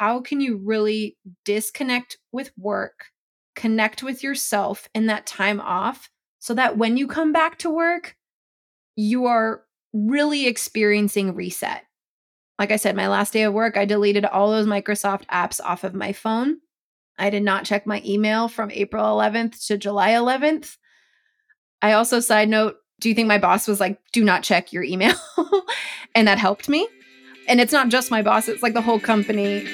how can you really disconnect with work, connect with yourself in that time off so that when you come back to work, you are really experiencing reset. Like I said, my last day of work, I deleted all those Microsoft apps off of my phone. I did not check my email from April 11th to July 11th. I also, side note, do you think my boss was like, do not check your email? and that helped me. And it's not just my boss, it's like the whole company.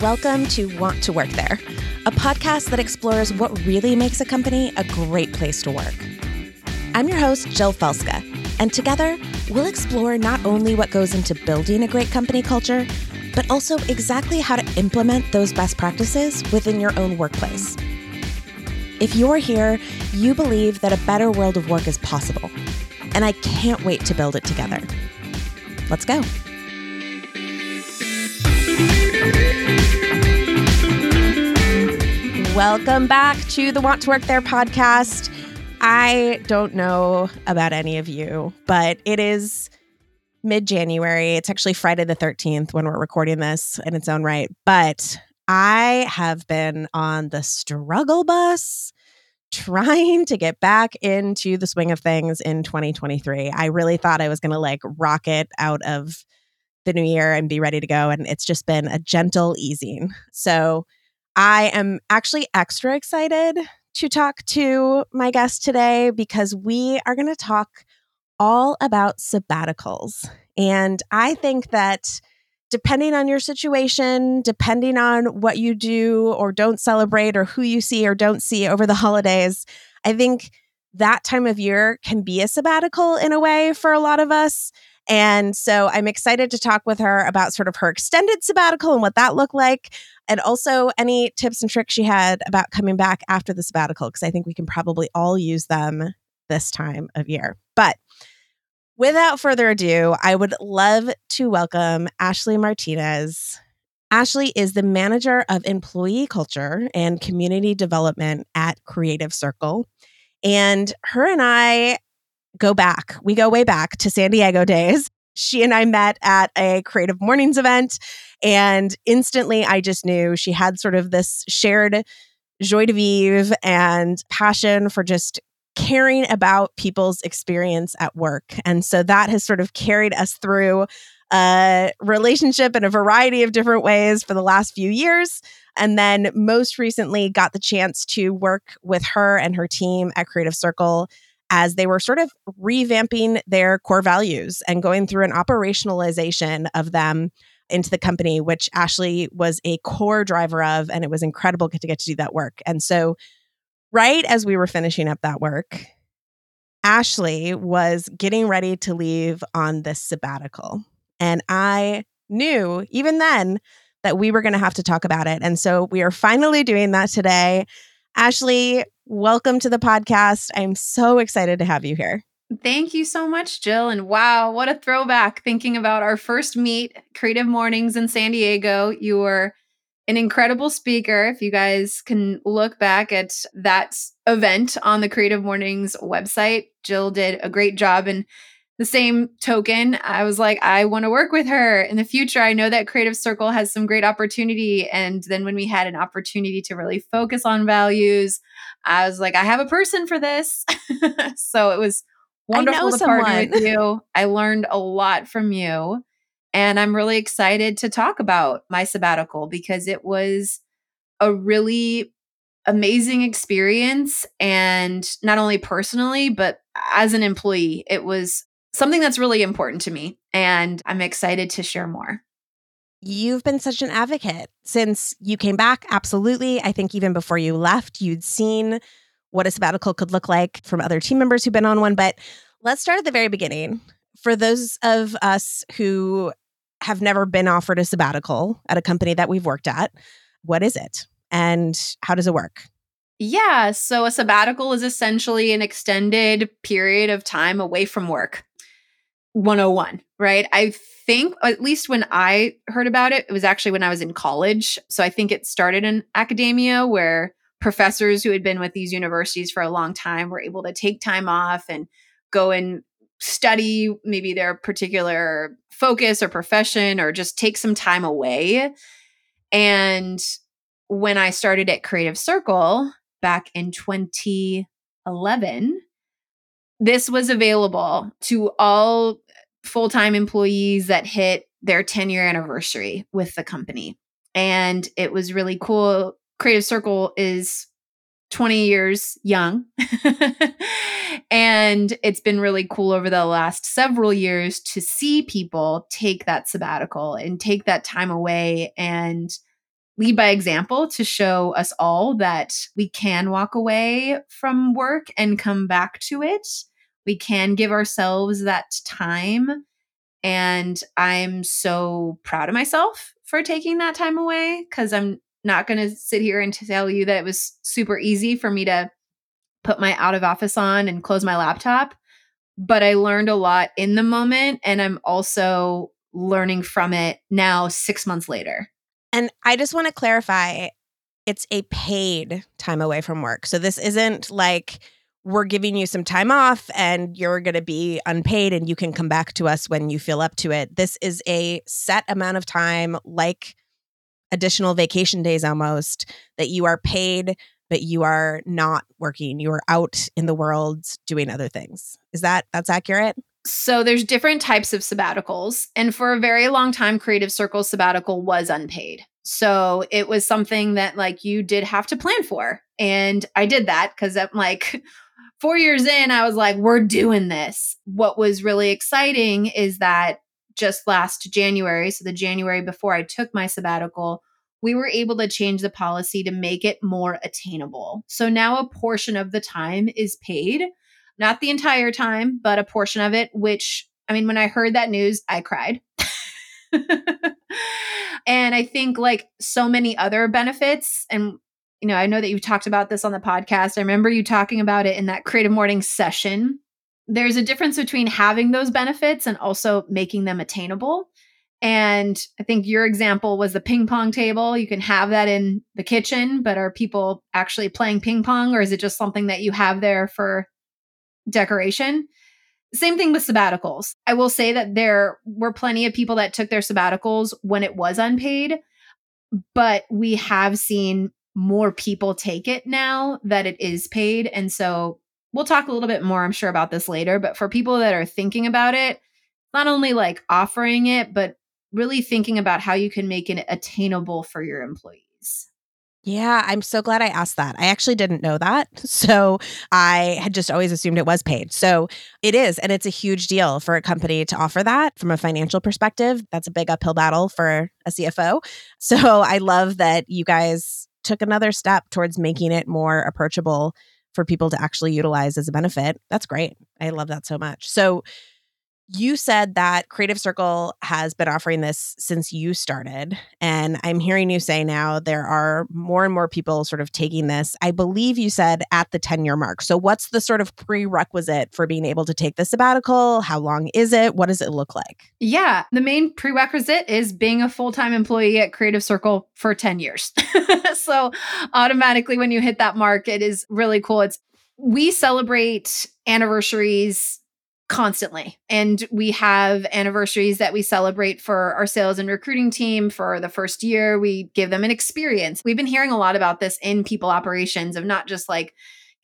Welcome to Want to Work There, a podcast that explores what really makes a company a great place to work. I'm your host, Jill Felska, and together we'll explore not only what goes into building a great company culture, but also exactly how to implement those best practices within your own workplace. If you're here, you believe that a better world of work is possible, and I can't wait to build it together. Let's go. Welcome back to the Want to Work There podcast. I don't know about any of you, but it is mid January. It's actually Friday the 13th when we're recording this in its own right. But I have been on the struggle bus trying to get back into the swing of things in 2023. I really thought I was going to like rocket out of the new year and be ready to go. And it's just been a gentle easing. So I am actually extra excited to talk to my guest today because we are going to talk all about sabbaticals. And I think that depending on your situation, depending on what you do or don't celebrate, or who you see or don't see over the holidays, I think that time of year can be a sabbatical in a way for a lot of us. And so I'm excited to talk with her about sort of her extended sabbatical and what that looked like, and also any tips and tricks she had about coming back after the sabbatical, because I think we can probably all use them this time of year. But without further ado, I would love to welcome Ashleigh Martinez. Ashleigh is the manager of employee culture and community development at Creative Circle. And her and I go back. We go way back to San Diego days. She and I met at a creative mornings event, and instantly I just knew she had sort of this shared joie de vivre and passion for just caring about people's experience at work. And so that has sort of carried us through a relationship in a variety of different ways for the last few years. And then most recently got the chance to work with her and her team at Creative Circle as they were sort of revamping their core values and going through an operationalization of them into the company, which Ashleigh was a core driver of. And it was incredible to get to do that work. And so right as we were finishing up that work, Ashleigh was getting ready to leave on this sabbatical. And I knew even then that we were going to have to talk about it. And so we are finally doing that today. Ashleigh, welcome to the podcast. I'm so excited to have you here. Thank you so much, Jill. And wow, what a throwback thinking about our first meet, Creative Mornings in San Diego. You were an incredible speaker. If you guys can look back at that event on the Creative Mornings website, Jill did a great job. And the same token, I was like, I want to work with her in the future. I know that Creative Circle has some great opportunity. And then when we had an opportunity to really focus on values, I was like, I have a person for this. so it was wonderful to someone. partner with you. I learned a lot from you. And I'm really excited to talk about my sabbatical because it was a really amazing experience. And not only personally, but as an employee, it was something that's really important to me. And I'm excited to share more. You've been such an advocate since you came back. Absolutely. I think even before you left, you'd seen what a sabbatical could look like from other team members who've been on one. But let's start at the very beginning. For those of us who have never been offered a sabbatical at a company that we've worked at. What is it? And how does it work? Yeah, so a sabbatical is essentially an extended period of time away from work. 101, right? I think, at least when I heard about it, it was actually when I was in college. So I think it started in academia where professors who had been with these universities for a long time were able to take time off and go and study maybe their particular focus or profession or just take some time away. And when I started at Creative Circle back in 2011, this was available to all full time employees that hit their 10 year anniversary with the company. And it was really cool. Creative Circle is 20 years young. and it's been really cool over the last several years to see people take that sabbatical and take that time away and lead by example to show us all that we can walk away from work and come back to it. We can give ourselves that time. And I'm so proud of myself for taking that time away because I'm not going to sit here and tell you that it was super easy for me to put my out of office on and close my laptop. But I learned a lot in the moment. And I'm also learning from it now, six months later. And I just want to clarify it's a paid time away from work. So this isn't like we're giving you some time off and you're going to be unpaid and you can come back to us when you feel up to it. This is a set amount of time, like additional vacation days almost, that you are paid, but you are not working. You are out in the world doing other things. Is that that's accurate? So there's different types of sabbaticals. And for a very long time, Creative Circle sabbatical was unpaid. So it was something that like you did have to plan for. And I did that because I'm like, four years in, I was like, we're doing this. What was really exciting is that just last January, so the January before I took my sabbatical, we were able to change the policy to make it more attainable. So now a portion of the time is paid not the entire time, but a portion of it, which I mean, when I heard that news, I cried. and I think, like so many other benefits, and you know, I know that you talked about this on the podcast. I remember you talking about it in that creative morning session. There's a difference between having those benefits and also making them attainable. And I think your example was the ping pong table. You can have that in the kitchen, but are people actually playing ping pong or is it just something that you have there for decoration. Same thing with sabbaticals. I will say that there were plenty of people that took their sabbaticals when it was unpaid, but we have seen more people take it now that it is paid. And so we'll talk a little bit more, I'm sure, about this later. But for people that are thinking about it, not only like offering it, but really thinking about how you can make it attainable for your employees. Yeah, I'm so glad I asked that. I actually didn't know that. So I had just always assumed it was paid. So it is. And it's a huge deal for a company to offer that from a financial perspective. That's a big uphill battle for a CFO. So I love that you guys took another step towards making it more approachable for people to actually utilize as a benefit. That's great. I love that so much. So you said that Creative Circle has been offering this since you started. And I'm hearing you say now there are more and more people sort of taking this. I believe you said at the 10 year mark. So, what's the sort of prerequisite for being able to take the sabbatical? How long is it? What does it look like? Yeah, the main prerequisite is being a full time employee at Creative Circle for 10 years. so, automatically, when you hit that mark, it is really cool. It's we celebrate anniversaries constantly. And we have anniversaries that we celebrate for our sales and recruiting team for the first year. We give them an experience. We've been hearing a lot about this in people operations of not just like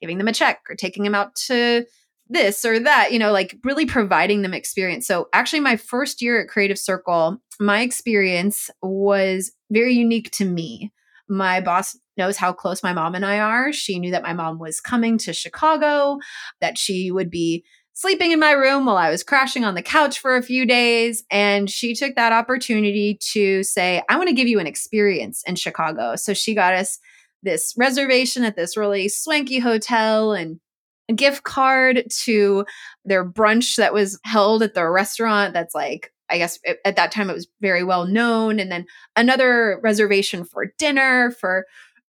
giving them a check or taking them out to this or that, you know, like really providing them experience. So, actually, my first year at Creative Circle, my experience was very unique to me. My boss knows how close my mom and I are. She knew that my mom was coming to Chicago, that she would be sleeping in my room while I was crashing on the couch for a few days. And she took that opportunity to say, I want to give you an experience in Chicago. So she got us this reservation at this really swanky hotel and a gift card to their brunch that was held at the restaurant that's like I guess at that time it was very well known. And then another reservation for dinner for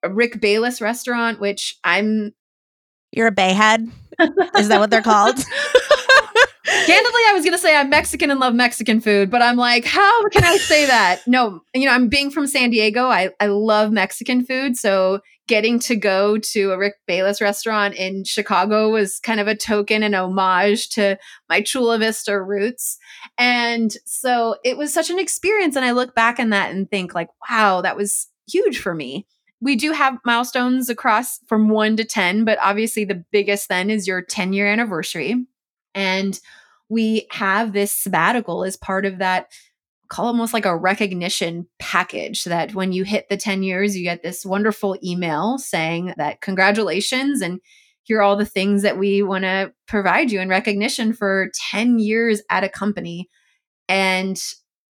a Rick Bayless restaurant, which I'm. You're a bayhead. Is that what they're called? Candidly, I was going to say I'm Mexican and love Mexican food, but I'm like, how can I say that? No, you know, I'm being from San Diego. I, I love Mexican food. So getting to go to a Rick Bayless restaurant in Chicago was kind of a token and homage to my Chula Vista roots. And so it was such an experience. And I look back on that and think, like, wow, that was huge for me. We do have milestones across from one to 10, but obviously the biggest then is your 10 year anniversary. And we have this sabbatical as part of that call almost like a recognition package that when you hit the 10 years, you get this wonderful email saying that congratulations and here are all the things that we want to provide you in recognition for 10 years at a company. And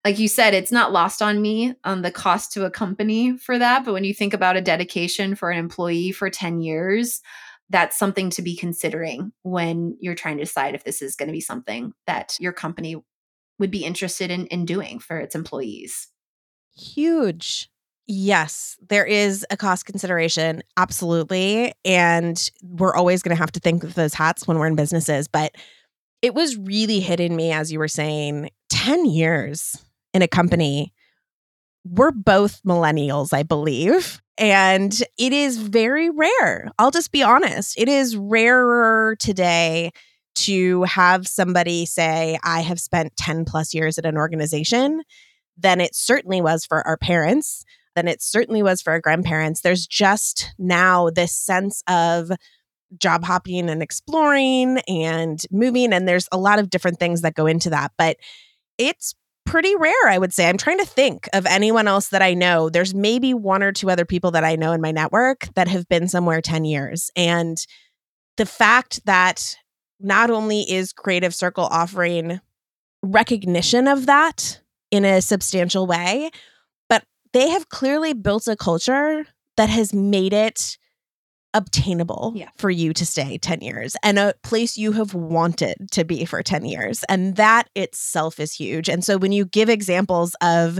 like you said, it's not lost on me on the cost to a company for that. But when you think about a dedication for an employee for 10 years, that's something to be considering when you're trying to decide if this is going to be something that your company would be interested in, in doing for its employees. Huge. Yes, there is a cost consideration. Absolutely. And we're always going to have to think of those hats when we're in businesses. But it was really hitting me, as you were saying, 10 years in a company. We're both millennials, I believe. And it is very rare. I'll just be honest. It is rarer today to have somebody say, I have spent 10 plus years at an organization than it certainly was for our parents, than it certainly was for our grandparents. There's just now this sense of job hopping and exploring and moving. And there's a lot of different things that go into that. But it's pretty rare, I would say. I'm trying to think of anyone else that I know. There's maybe one or two other people that I know in my network that have been somewhere 10 years. And the fact that not only is Creative Circle offering recognition of that in a substantial way, but they have clearly built a culture that has made it obtainable yeah. for you to stay 10 years and a place you have wanted to be for 10 years. And that itself is huge. And so when you give examples of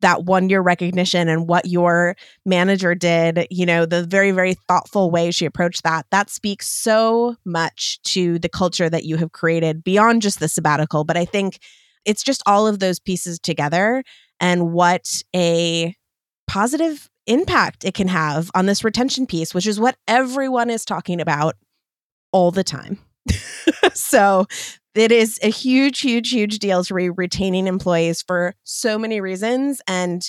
that one year recognition and what your manager did, you know, the very, very thoughtful way she approached that, that speaks so much to the culture that you have created beyond just the sabbatical. But I think it's just all of those pieces together and what a positive impact it can have on this retention piece, which is what everyone is talking about all the time. so it is a huge, huge, huge deal to be retaining employees for so many reasons. And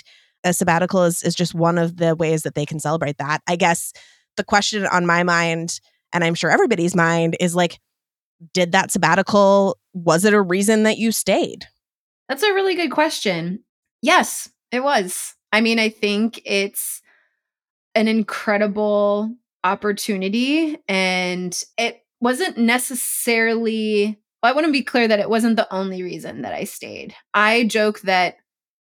a sabbatical is, is just one of the ways that they can celebrate that. I guess the question on my mind, and I'm sure everybody's mind, is like, did that sabbatical, was it a reason that you stayed? That's a really good question. Yes, it was. I mean, I think it's an incredible opportunity and it wasn't necessarily well, I want to be clear that it wasn't the only reason that I stayed. I joke that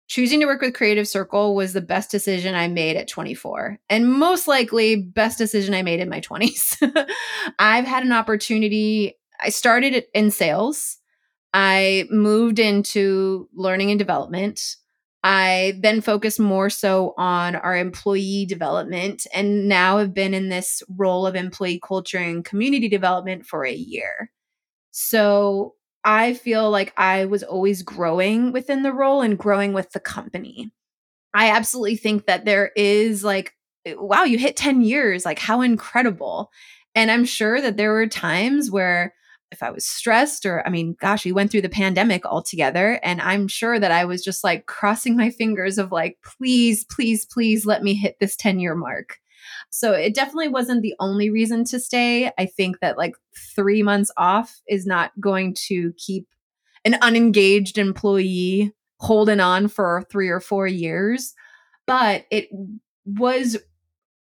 choosing to work with Creative Circle was the best decision I made at 24 and most likely best decision I made in my 20s. I've had an opportunity I started in sales. I moved into learning and development. I then focused more so on our employee development and now have been in this role of employee culture and community development for a year. So I feel like I was always growing within the role and growing with the company. I absolutely think that there is like, eh, wow, you hit 10 years, like how incredible. And I'm sure that there were times where if I was stressed or I mean, gosh, we went through the pandemic all together and I'm sure that I was just like crossing my fingers of like, please, please, please let me hit this 10 year mark. So it definitely wasn't the only reason to stay. I think that like three months off is not going to keep an unengaged employee holding on for three or four years. But it was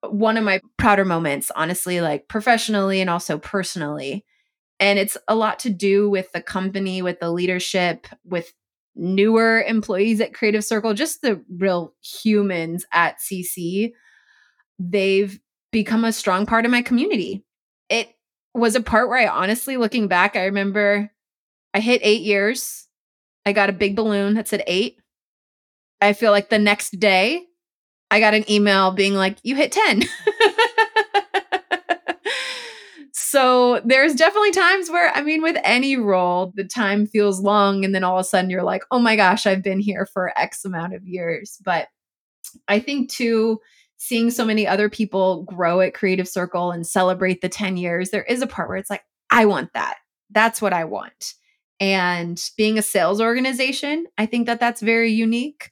one of my prouder moments, honestly, like professionally and also personally and it's a lot to do with the company, with the leadership, with newer employees at Creative Circle, just the real humans at CC. They've become a strong part of my community. It was a part where I honestly, looking back, I remember I hit eight years. I got a big balloon that said eight. I feel like the next day I got an email being like, you hit 10. so there's definitely times where i mean with any role the time feels long and then all of a sudden you're like oh my gosh i've been here for x amount of years but i think too seeing so many other people grow at Creative Circle and celebrate the 10 years, there is a part where it's like, I want that. That's what I want. And being a sales organization, I think that that's very unique.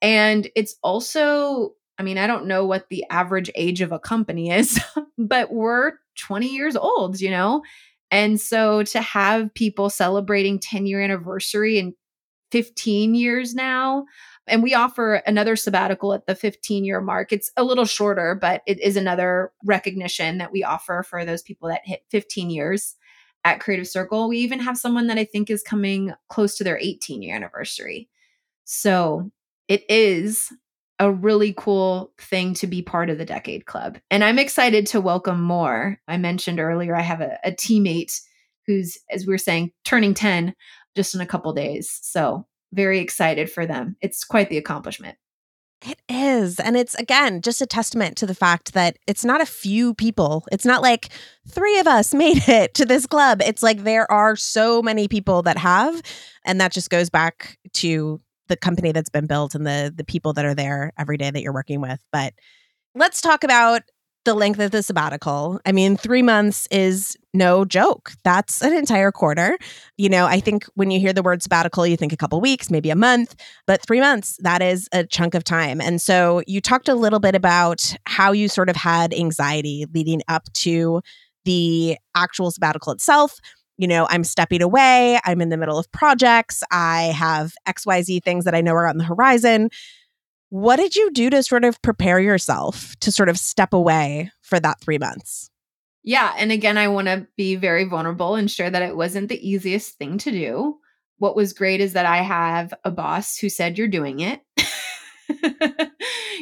And it's also, I mean, I don't know what the average age of a company is, but we're 20 years old, you know? And so to have people celebrating 10 year anniversary and 15 years now, and we offer another sabbatical at the 15 year mark. It's a little shorter, but it is another recognition that we offer for those people that hit 15 years at Creative Circle. We even have someone that I think is coming close to their 18 year anniversary. So it is a really cool thing to be part of the Decade Club. And I'm excited to welcome more. I mentioned earlier, I have a, a teammate who's, as we were saying, turning 10 just in a couple days. So very excited for them. It's quite the accomplishment. It is. And it's, again, just a testament to the fact that it's not a few people. It's not like three of us made it to this club. It's like there are so many people that have. And that just goes back to the company that's been built and the the people that are there every day that you're working with. But let's talk about the length of the sabbatical. I mean, three months is no joke. That's an entire quarter. You know, I think when you hear the word sabbatical, you think a couple weeks, maybe a month, but three months, that is a chunk of time. And so you talked a little bit about how you sort of had anxiety leading up to the actual sabbatical itself. You know, I'm stepping away, I'm in the middle of projects, I have XYZ things that I know are on the horizon. What did you do to sort of prepare yourself to sort of step away for that three months? Yeah. And again, I want to be very vulnerable and share that it wasn't the easiest thing to do. What was great is that I have a boss who said, You're doing it.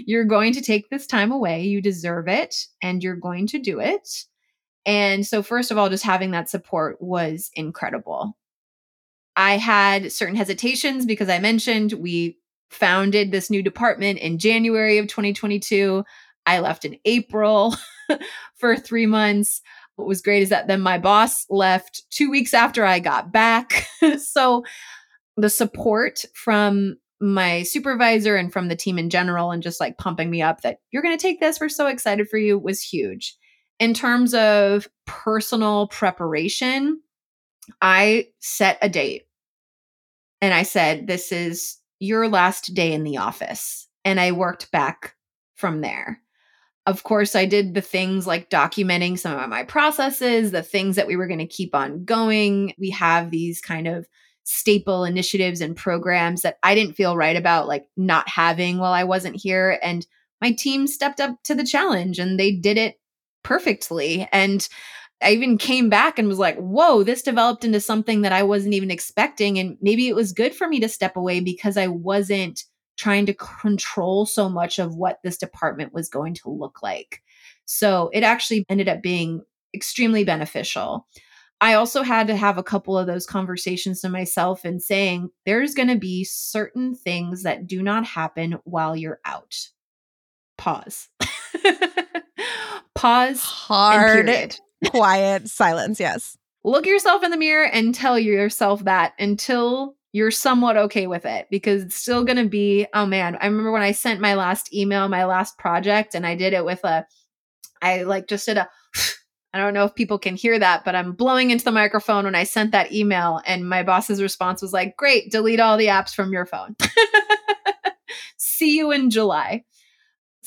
you're going to take this time away. You deserve it and you're going to do it. And so, first of all, just having that support was incredible. I had certain hesitations because I mentioned we founded this new department in January of 2022. I left in April for three months. What was great is that then my boss left two weeks after I got back. so the support from my supervisor and from the team in general, and just like pumping me up that you're going to take this, we're so excited for you, was huge. In terms of personal preparation, I set a date and I said, This is your last day in the office. And I worked back from there. Of course, I did the things like documenting some of my processes, the things that we were going to keep on going. We have these kind of staple initiatives and programs that I didn't feel right about, like not having while I wasn't here. And my team stepped up to the challenge and they did it perfectly. And I even came back and was like, whoa, this developed into something that I wasn't even expecting. And maybe it was good for me to step away because I wasn't trying to control so much of what this department was going to look like. So it actually ended up being extremely beneficial. I also had to have a couple of those conversations to myself and saying, there's going to be certain things that do not happen while you're out. Pause. Pause. Hard quiet silence. Yes. Look yourself in the mirror and tell yourself that until you're somewhat okay with it because it's still going to be oh man i remember when i sent my last email my last project and i did it with a i like just did a i don't know if people can hear that but i'm blowing into the microphone when i sent that email and my boss's response was like great delete all the apps from your phone see you in july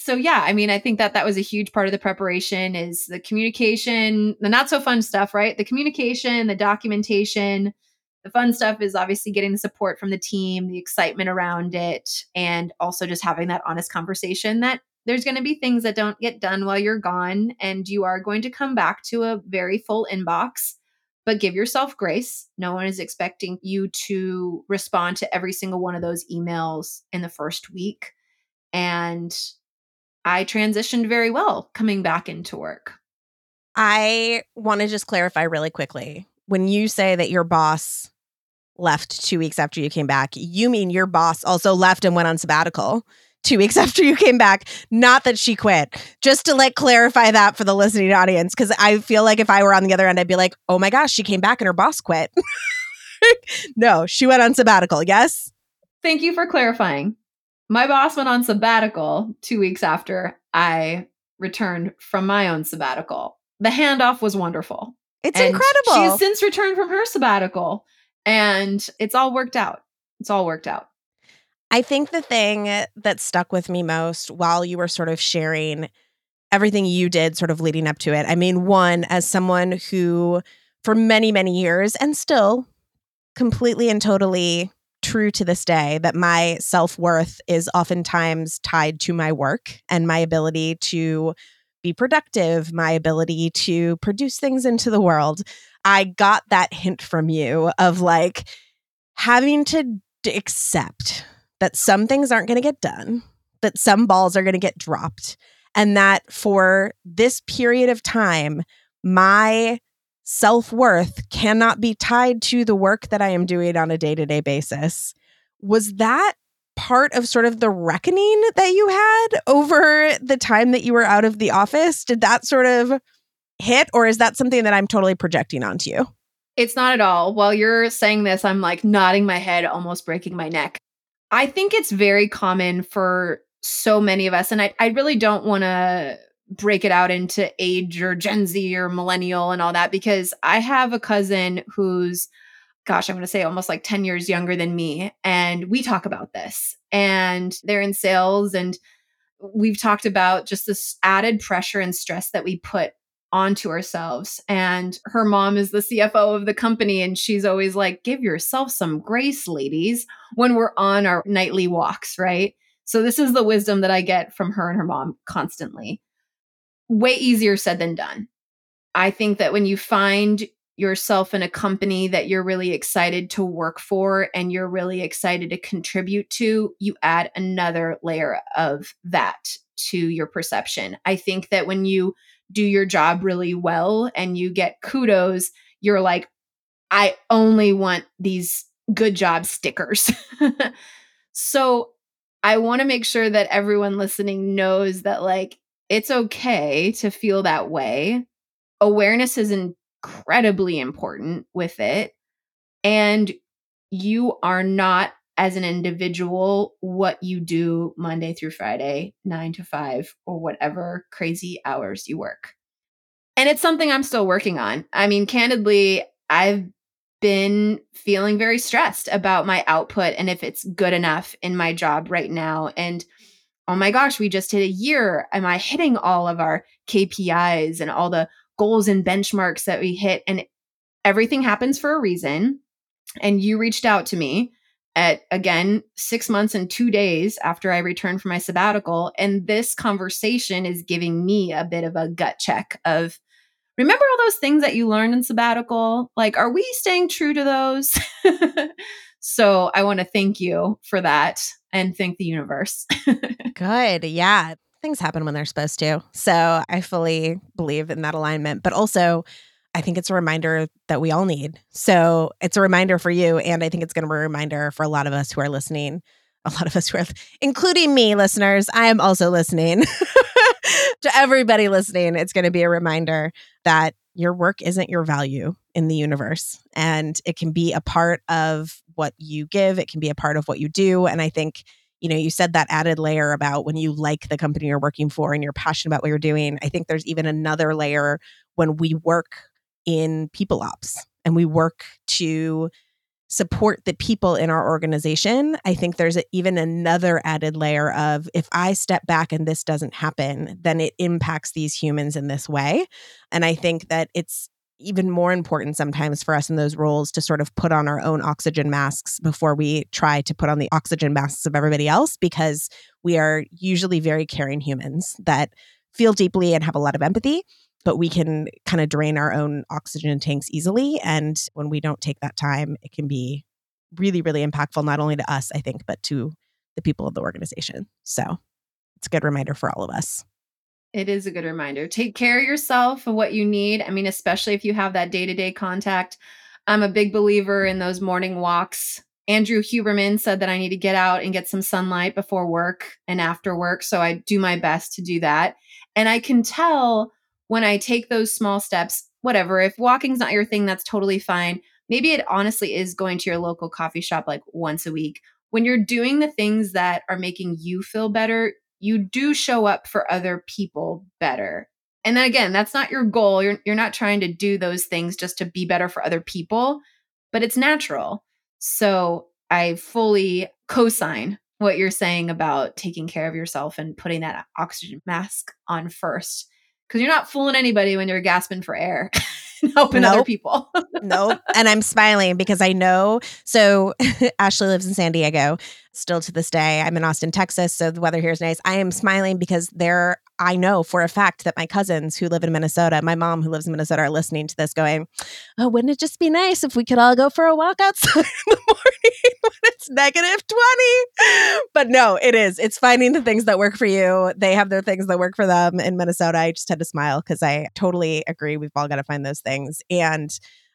so yeah i mean i think that that was a huge part of the preparation is the communication the not so fun stuff right? The communication the documentation the fun stuff is obviously getting the support from the team the excitement around it and also just having that honest conversation that there's going to be things that don't get done while you're gone and you are going to come back to a very full inbox. But give yourself grace. No one is expecting you to respond to every single one of those emails in the first week. And I transitioned very well coming back into work. I want to just clarify really quickly. When you say that your boss left two weeks after you came back, you mean your boss also left and went on sabbatical two weeks after you came back. Not that she quit. Just to like clarify that for the listening audience, because I feel like if I were on the other end, I'd be like, oh my gosh, she came back and her boss quit. no, she went on sabbatical. Yes. Thank you for clarifying my boss went on sabbatical two weeks after I returned from my own sabbatical. The handoff was wonderful. It's And incredible. She's since returned from her sabbatical and it's all worked out. It's all worked out. I think the thing that stuck with me most while you were sort of sharing everything you did sort of leading up to it. I mean, one, as someone who for many, many years and still completely and totally true to this day that my self worth is oftentimes tied to my work and my ability to be productive, my ability to produce things into the world. I got that hint from you of like having to d- accept that some things aren't going to get done, that some balls are going to get dropped, and that for this period of time, my self worth cannot be tied to the work that I am doing on a day to day basis. Was that part of sort of the reckoning that you had over the time that you were out of the office? Did that sort of hit, or is that something that I'm totally projecting onto you? It's not at all. While you're saying this, I'm like nodding my head, almost breaking my neck. I think it's very common for so many of us, and I, I really don't want to break it out into age or Gen Z or millennial and all that because I have a cousin who's, gosh, I'm going to say almost like 10 years younger than me. And we talk about this, and they're in sales, and we've talked about just this added pressure and stress that we put onto ourselves. And her mom is the CFO of the company. And she's always like, give yourself some grace, ladies, when we're on our nightly walks, right? So, this is the wisdom that I get from her and her mom constantly. Way easier said than done. I think that when you find yourself in a company that you're really excited to work for and you're really excited to contribute to, you add another layer of that to your perception. I think that when you do your job really well and you get kudos, you're like, I only want these good job stickers. so I want to make sure that everyone listening knows that, like, it's okay to feel that way. Awareness is incredibly important with it. And you are not, as an individual, what you do Monday through Friday, nine to five, or whatever crazy hours you work. And it's something I'm still working on. I mean, candidly, I've been feeling very stressed about my output and if it's good enough in my job right now. And oh my gosh, we just hit a year. Am I hitting all of our KPIs and all the goals and benchmarks that we hit? And everything happens for a reason. And you reached out to me at again six months and two days after I returned from my sabbatical. And this conversation is giving me a bit of a gut check of remember all those things that you learned in sabbatical? Like, are we staying true to those? so I want to thank you for that and thank the universe. Good. Yeah. Things happen when they're supposed to. So I fully believe in that alignment. But also, I think it's a reminder that we all need. So it's a reminder for you. And I think it's going to be a reminder for a lot of us who are listening. A lot of us who are, including me, listeners, I am also listening. to everybody listening, it's going to be a reminder that your work isn't your value in the universe. And it can be a part of what you give, it can be a part of what you do. And I think you know, you said that added layer about when you like the company you're working for and you're passionate about what you're doing. I think there's even another layer when we work in people ops and we work to support the people in our organization. I think there's a, even another added layer of if I step back and this doesn't happen, then it impacts these humans in this way. And I think that it's even more important sometimes for us in those roles to sort of put on our own oxygen masks before we try to put on the oxygen masks of everybody else because we are usually very caring humans that feel deeply and have a lot of empathy but we can kind of drain our own oxygen tanks easily. And when we don't take that time it can be really really impactful not only to us i think but to the people of the organization. So it's a good reminder for all of us it is a good reminder. Take care of yourself of what you need. I mean, especially if you have that day to day contact. I'm a big believer in those morning walks. Andrew Huberman said that I need to get out and get some sunlight before work and after work. So I do my best to do that. And I can tell when I take those small steps, whatever, if walking's not your thing, that's totally fine. Maybe it honestly is going to your local coffee shop like once a week. When you're doing the things that are making you feel better, you do show up for other people better. And then again, that's not your goal. You're you're not trying to do those things just to be better for other people, but it's natural. So I fully co-sign what you're saying about taking care of yourself and putting that oxygen mask on first because you're not fooling anybody when you're gasping for air and helping nope. other people. nope. And I'm smiling because I know. So Ashleigh lives in San Diego still to this day. I'm in Austin, Texas. So the weather here is nice. I am smiling because there, I know for a fact that my cousins who live in Minnesota, my mom who lives in Minnesota, are listening to this going, Oh, wouldn't it just be nice if we could all go for a walk outside in the morning when it's negative 20? But no, it is. It's finding the things that work for you. They have their things that work for them in Minnesota. I just had to smile because I totally agree. We've all got to find those things. And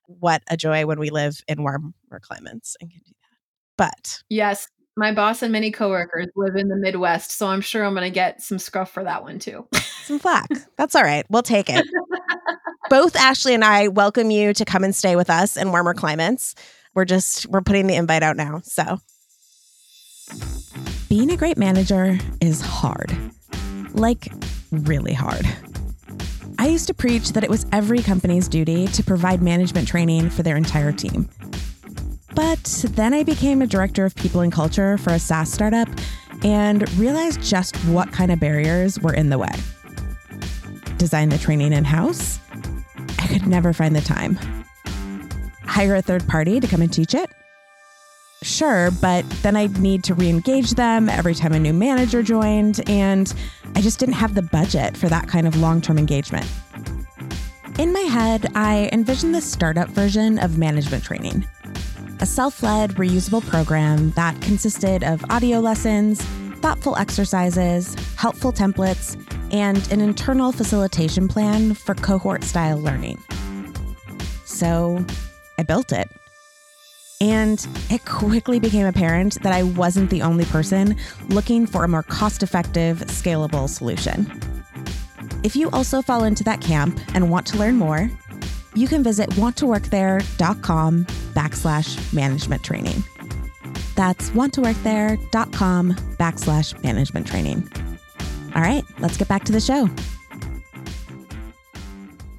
what a joy when we live in warmer climates and can do that. But yes, my boss and many coworkers live in the Midwest, so I'm sure I'm going to get some scruff for that one too. some flack. That's all right. We'll take it. Both Ashleigh and I welcome you to come and stay with us in warmer climates. We're just we're putting the invite out now. So being a great manager is hard. Like really hard. I used to preach that it was every company's duty to provide management training for their entire team. But then I became a director of people and culture for a SaaS startup and realized just what kind of barriers were in the way. Design the training in house? I could never find the time. Hire a third party to come and teach it? Sure, but then I'd need to re engage them every time a new manager joined, and I just didn't have the budget for that kind of long term engagement. In my head, I envisioned the startup version of management training a self led, reusable program that consisted of audio lessons, thoughtful exercises, helpful templates, and an internal facilitation plan for cohort style learning. So I built it. And it quickly became apparent that I wasn't the only person looking for a more cost effective, scalable solution. If you also fall into that camp and want to learn more, you can visit wanttoworkthere.com backslash management training. That's wanttoworkthere.com backslash management training. All right, let's get back to the show.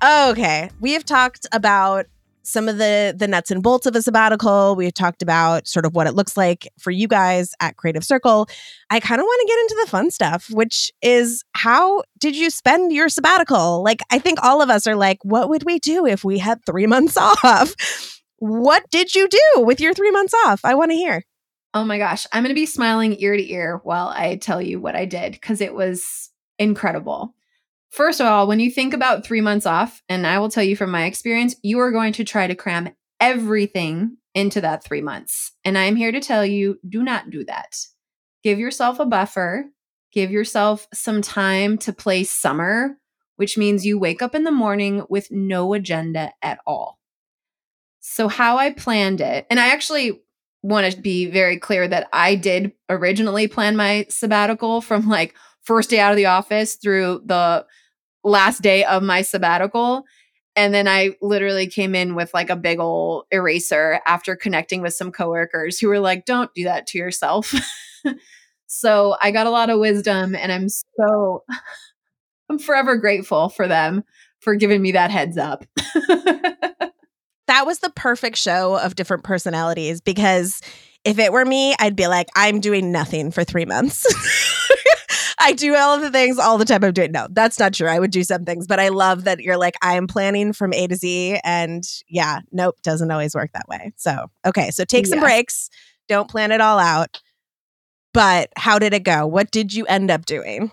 Okay, we have talked about some of the the nuts and bolts of a sabbatical. We've talked about sort of what it looks like for you guys at Creative Circle. I kind of want to get into the fun stuff, which is how did you spend your sabbatical? Like I think all of us are like, what would we do if we had 3 months off? What did you do with your 3 months off? I want to hear. Oh my gosh, I'm going to be smiling ear to ear while I tell you what I did cuz it was incredible. First of all, when you think about three months off, and I will tell you from my experience, you are going to try to cram everything into that three months. And I'm here to tell you do not do that. Give yourself a buffer, give yourself some time to play summer, which means you wake up in the morning with no agenda at all. So, how I planned it, and I actually want to be very clear that I did originally plan my sabbatical from like first day out of the office through the last day of my sabbatical. And then I literally came in with like a big old eraser after connecting with some coworkers who were like, don't do that to yourself. so I got a lot of wisdom and I'm so, I'm forever grateful for them for giving me that heads up. that was the perfect show of different personalities because if it were me, I'd be like, I'm doing nothing for three months. I do all of the things all the time I'm doing. No, that's not true. I would do some things, but I love that you're like, I am planning from A to Z. And yeah, nope, doesn't always work that way. So, okay. So take some breaks. Don't plan it all out. But how did it go? What did you end up doing?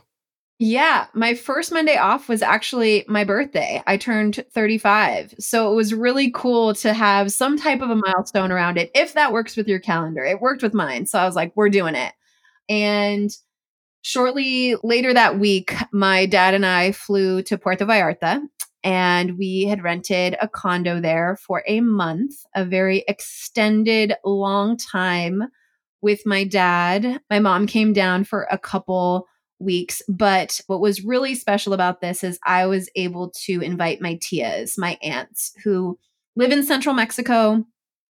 Yeah, my first Monday off was actually my birthday. I turned 35. So it was really cool to have some type of a milestone around it, if that works with your calendar. It worked with mine. So I was like, we're doing it. And Shortly later that week, my dad and I flew to Puerto Vallarta and we had rented a condo there for a month, a very extended, long time with my dad. My mom came down for a couple weeks, but what was really special about this is I was able to invite my tias, my aunts, who live in central Mexico.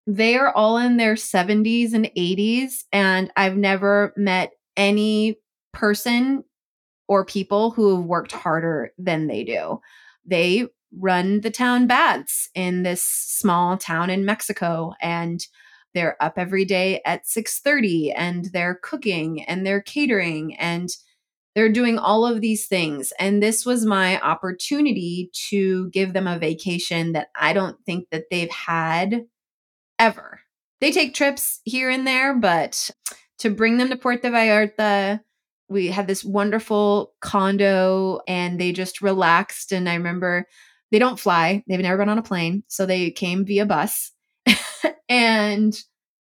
They are all in their 70s and 80s, and I've never met any person or people who have worked harder than they do. They run the town baths in this small town in Mexico and they're up every day at 6:30 and they're cooking and they're catering and they're doing all of these things and this was my opportunity to give them a vacation that I don't think that they've had ever. They take trips here and there, but to bring them to Puerto Vallarta, we had this wonderful condo and they just relaxed and I remember they don't fly. They've never been on a plane, so they came via bus. and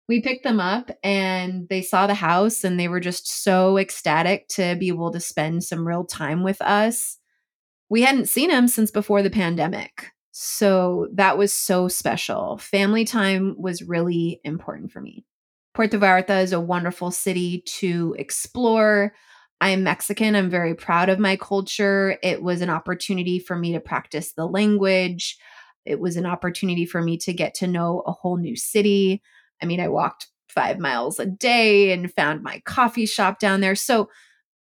we picked them up and they saw the house and they were just so ecstatic to be able to spend some real time with us. We hadn't seen them since before the pandemic. So that was so special. Family time was really important for me. Puerto Vallarta is a wonderful city to explore. I'm Mexican. I'm very proud of my culture. It was an opportunity for me to practice the language. It was an opportunity for me to get to know a whole new city. I mean, I walked five miles a day and found my coffee shop down there. So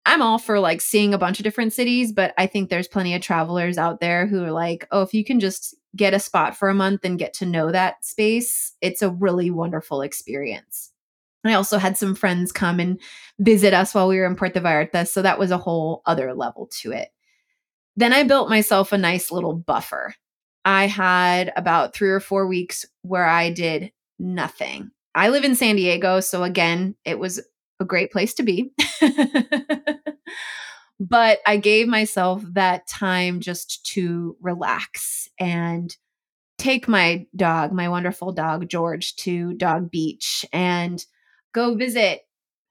I'm all for like seeing a bunch of different cities, but I think there's plenty of travelers out there who are like, oh, if you can just get a spot for a month and get to know that space, it's a really wonderful experience. I also had some friends come and visit us while we were in Puerto Vallarta. So that was a whole other level to it. Then I built myself a nice little buffer. I had about three or four weeks where I did nothing. I live in San Diego. So again, it was a great place to be. but I gave myself that time just to relax and take my dog, my wonderful dog, George, to Dog Beach and go visit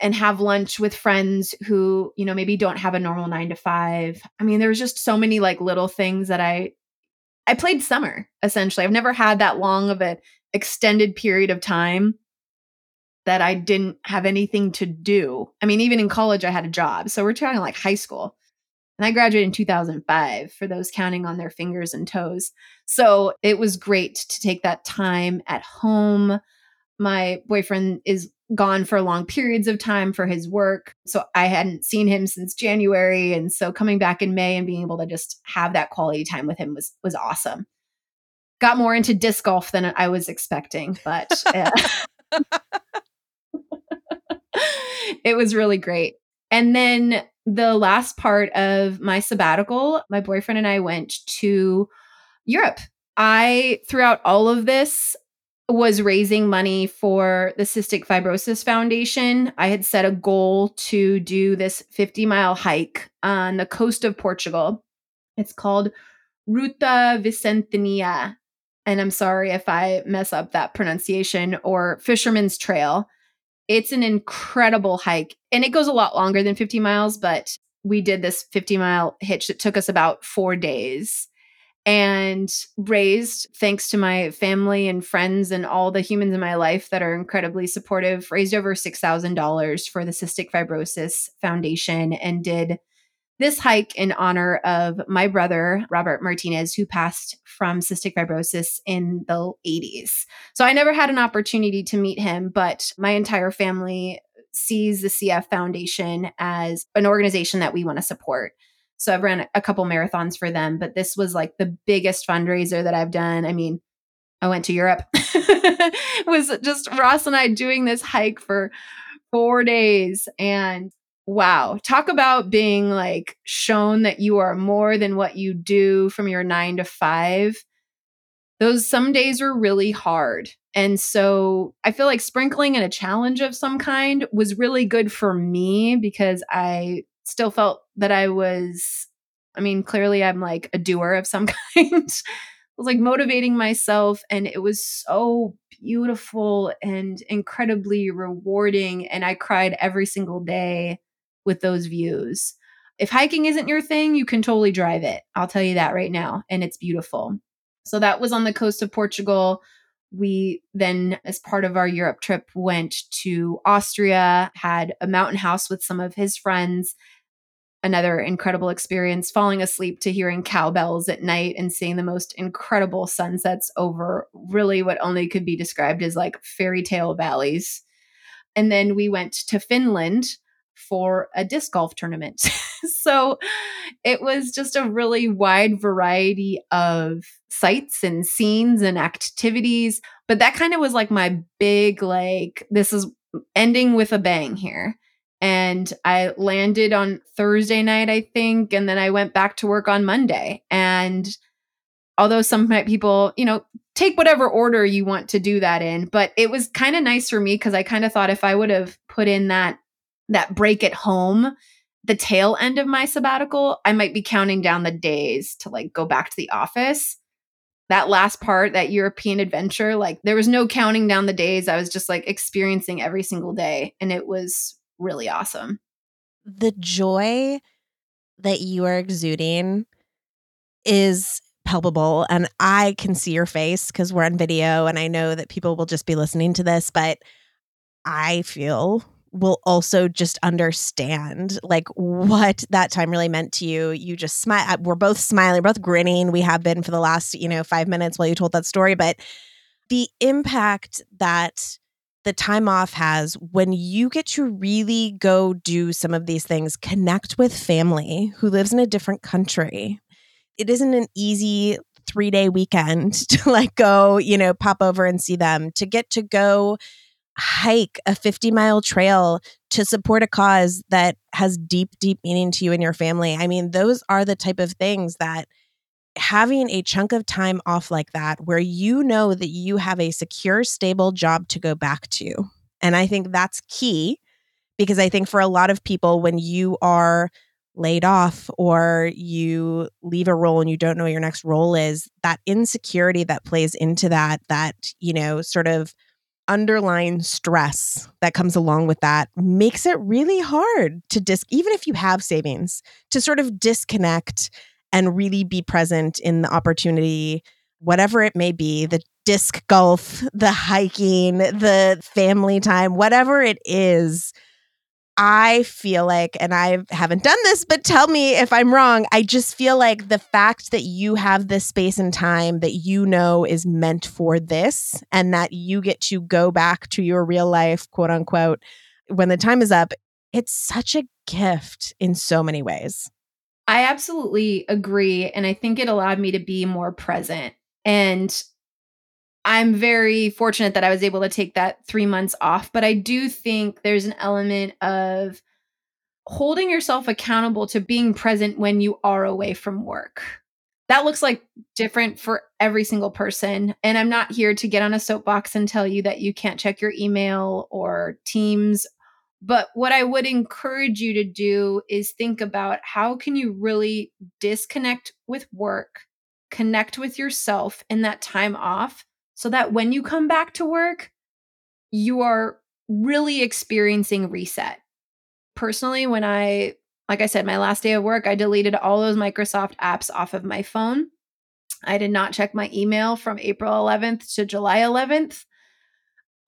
and have lunch with friends who, you know, maybe don't have a normal 9 to 5. I mean, there's just so many like little things that I I played summer essentially. I've never had that long of an extended period of time that I didn't have anything to do. I mean, even in college I had a job. So we're talking like high school. And I graduated in 2005 for those counting on their fingers and toes. So it was great to take that time at home. My boyfriend is gone for long periods of time for his work. So I hadn't seen him since January and so coming back in May and being able to just have that quality time with him was was awesome. Got more into disc golf than I was expecting, but uh, it was really great. And then the last part of my sabbatical, my boyfriend and I went to Europe. I throughout all of this was raising money for the Cystic Fibrosis Foundation. I had set a goal to do this 50 mile hike on the coast of Portugal. It's called Ruta Vicentenia. And I'm sorry if I mess up that pronunciation, or Fisherman's Trail. It's an incredible hike and it goes a lot longer than 50 miles, but we did this 50 mile hitch that took us about four days and raised thanks to my family and friends and all the humans in my life that are incredibly supportive raised over $6000 for the cystic fibrosis foundation and did this hike in honor of my brother robert martinez who passed from cystic fibrosis in the 80s so i never had an opportunity to meet him but my entire family sees the cf foundation as an organization that we want to support so I've ran a couple marathons for them, but this was like the biggest fundraiser that I've done. I mean, I went to Europe. it was just Ross and I doing this hike for four days. And wow, talk about being like shown that you are more than what you do from your nine to five. Those some days were really hard. And so I feel like sprinkling in a challenge of some kind was really good for me because I still felt that I was, I mean, clearly I'm like a doer of some kind. I was like motivating myself, and it was so beautiful and incredibly rewarding. And I cried every single day with those views. If hiking isn't your thing, you can totally drive it. I'll tell you that right now. And it's beautiful. So that was on the coast of Portugal. We then, as part of our Europe trip, went to Austria, had a mountain house with some of his friends, another incredible experience falling asleep to hearing cowbells at night and seeing the most incredible sunsets over really what only could be described as like fairy tale valleys. And then we went to Finland for a disc golf tournament. so it was just a really wide variety of sights and scenes and activities. But that kind of was like my big, like, this is ending with a bang here. And I landed on Thursday night, I think. And then I went back to work on Monday. And although some people, you know, take whatever order you want to do that in, but it was kind of nice for me because I kind of thought if I would have put in that that break at home, the tail end of my sabbatical, I might be counting down the days to like go back to the office. That last part, that European adventure, like there was no counting down the days. I was just like experiencing every single day and it was really awesome. The joy that you are exuding is palpable and I can see your face because we're on video and I know that people will just be listening to this, but I feel will also just understand like what that time really meant to you. You just smile. Uh, we're both smiling, both grinning. We have been for the last, you know, five minutes while you told that story. But the impact that the time off has when you get to really go do some of these things, connect with family who lives in a different country. It isn't an easy three day weekend to like go, you know, pop over and see them, to get to go hike a 50 mile trail to support a cause that has deep, deep meaning to you and your family. I mean, those are the type of things that having a chunk of time off like that, where you know that you have a secure, stable job to go back to. And I think that's key because I think for a lot of people, when you are laid off or you leave a role and you don't know what your next role is, that insecurity that plays into that, that, you know, sort of underlying stress that comes along with that makes it really hard to dis even if you have savings to sort of disconnect and really be present in the opportunity whatever it may be the disc golf the hiking the family time whatever it is I feel like, and I haven't done this, but tell me if I'm wrong. I just feel like the fact that you have this space and time that you know is meant for this and that you get to go back to your real life, quote unquote, when the time is up, it's such a gift in so many ways. I absolutely agree. And I think it allowed me to be more present. And I'm very fortunate that I was able to take that three months off, but I do think there's an element of holding yourself accountable to being present when you are away from work. That looks like different for every single person. And I'm not here to get on a soapbox and tell you that you can't check your email or Teams. But what I would encourage you to do is think about how can you really disconnect with work, connect with yourself in that time off so that when you come back to work, you are really experiencing reset. Personally, when I, like I said, my last day of work, I deleted all those Microsoft apps off of my phone. I did not check my email from April 11th to July 11th.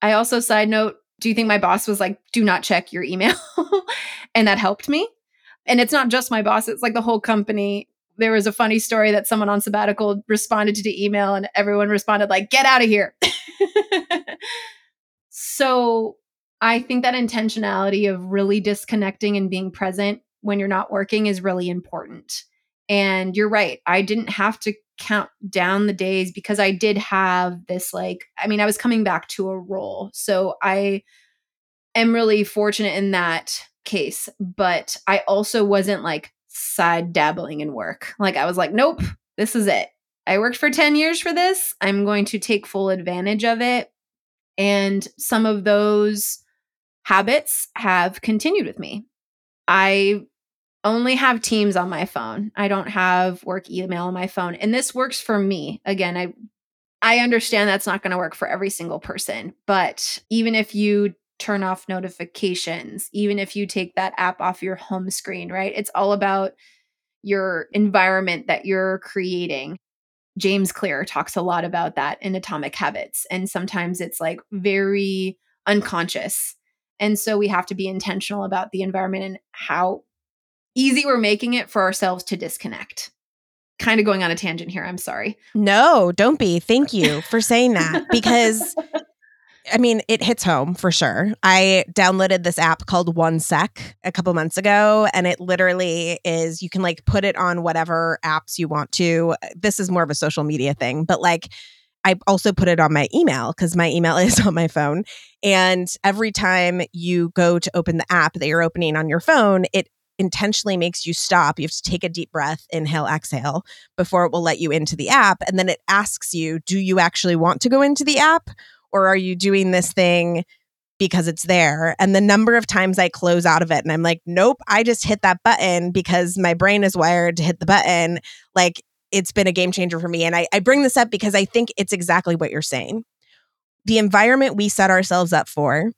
I also, side note, do you think my boss was like, do not check your email? and that helped me. And it's not just my boss, it's like the whole company there was a funny story that someone on sabbatical responded to the email and everyone responded like get out of here so i think that intentionality of really disconnecting and being present when you're not working is really important and you're right i didn't have to count down the days because i did have this like i mean i was coming back to a role so i am really fortunate in that case but i also wasn't like side dabbling in work. Like I was like, nope, this is it. I worked for 10 years for this. I'm going to take full advantage of it. And some of those habits have continued with me. I only have Teams on my phone. I don't have work email on my phone. And this works for me. Again, I I understand that's not going to work for every single person, but even if you turn off notifications, even if you take that app off your home screen, right? It's all about your environment that you're creating. James Clear talks a lot about that in Atomic Habits. And sometimes it's like very unconscious. And so we have to be intentional about the environment and how easy we're making it for ourselves to disconnect. Kind of going on a tangent here. I'm sorry. No, don't be. Thank you for saying that because I mean, it hits home for sure. I downloaded this app called OneSec a couple months ago, and it literally is you can like put it on whatever apps you want to. This is more of a social media thing, but like I also put it on my email because my email is on my phone. And every time you go to open the app that you're opening on your phone, it intentionally makes you stop. You have to take a deep breath, inhale, exhale before it will let you into the app. And then it asks you, do you actually want to go into the app? Or are you doing this thing because it's there? And the number of times I close out of it and I'm like, nope, I just hit that button because my brain is wired to hit the button. Like it's been a game changer for me. And I, I bring this up because I think it's exactly what you're saying. The environment we set ourselves up for,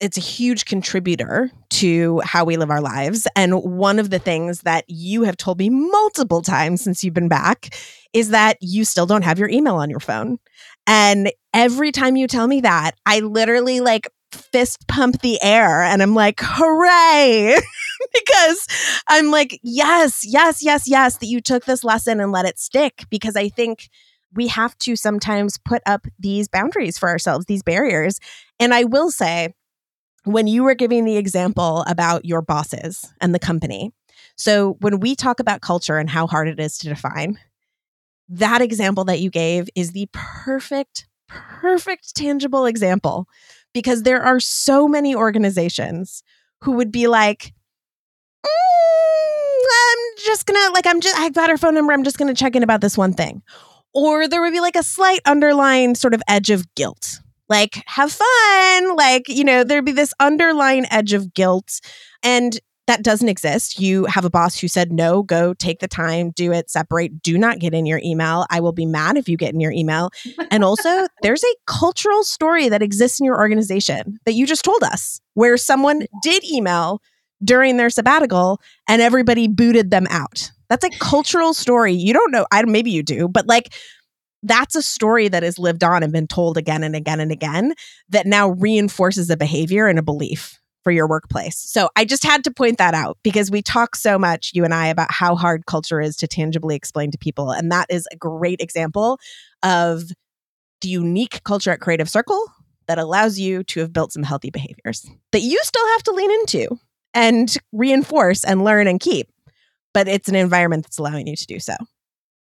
it's a huge contributor to how we live our lives. And one of the things that you have told me multiple times since you've been back is that you still don't have your email on your phone. And every time you tell me that, I literally like fist pump the air and I'm like, hooray! because I'm like, yes, yes, yes, yes, that you took this lesson and let it stick. Because I think we have to sometimes put up these boundaries for ourselves, these barriers. And I will say, when you were giving the example about your bosses and the company, so when we talk about culture and how hard it is to define, that example that you gave is the perfect, perfect, tangible example because there are so many organizations who would be like, mm, I'm just gonna like I'm just I got her phone number. I'm just gonna check in about this one thing. Or there would be like a slight underlying sort of edge of guilt. Like, have fun. Like, you know, there'd be this underlying edge of guilt. And that doesn't exist. You have a boss who said, no, go take the time, do it, separate, do not get in your email. I will be mad if you get in your email. And also, there's a cultural story that exists in your organization that you just told us where someone did email during their sabbatical and everybody booted them out. That's a cultural story. You don't know, I maybe you do, but like that's a story that has lived on and been told again and again and again that now reinforces a behavior and a belief for your workplace. So I just had to point that out because we talk so much, you and I, about how hard culture is to tangibly explain to people. And that is a great example of the unique culture at Creative Circle that allows you to have built some healthy behaviors that you still have to lean into and reinforce and learn and keep. But it's an environment that's allowing you to do so.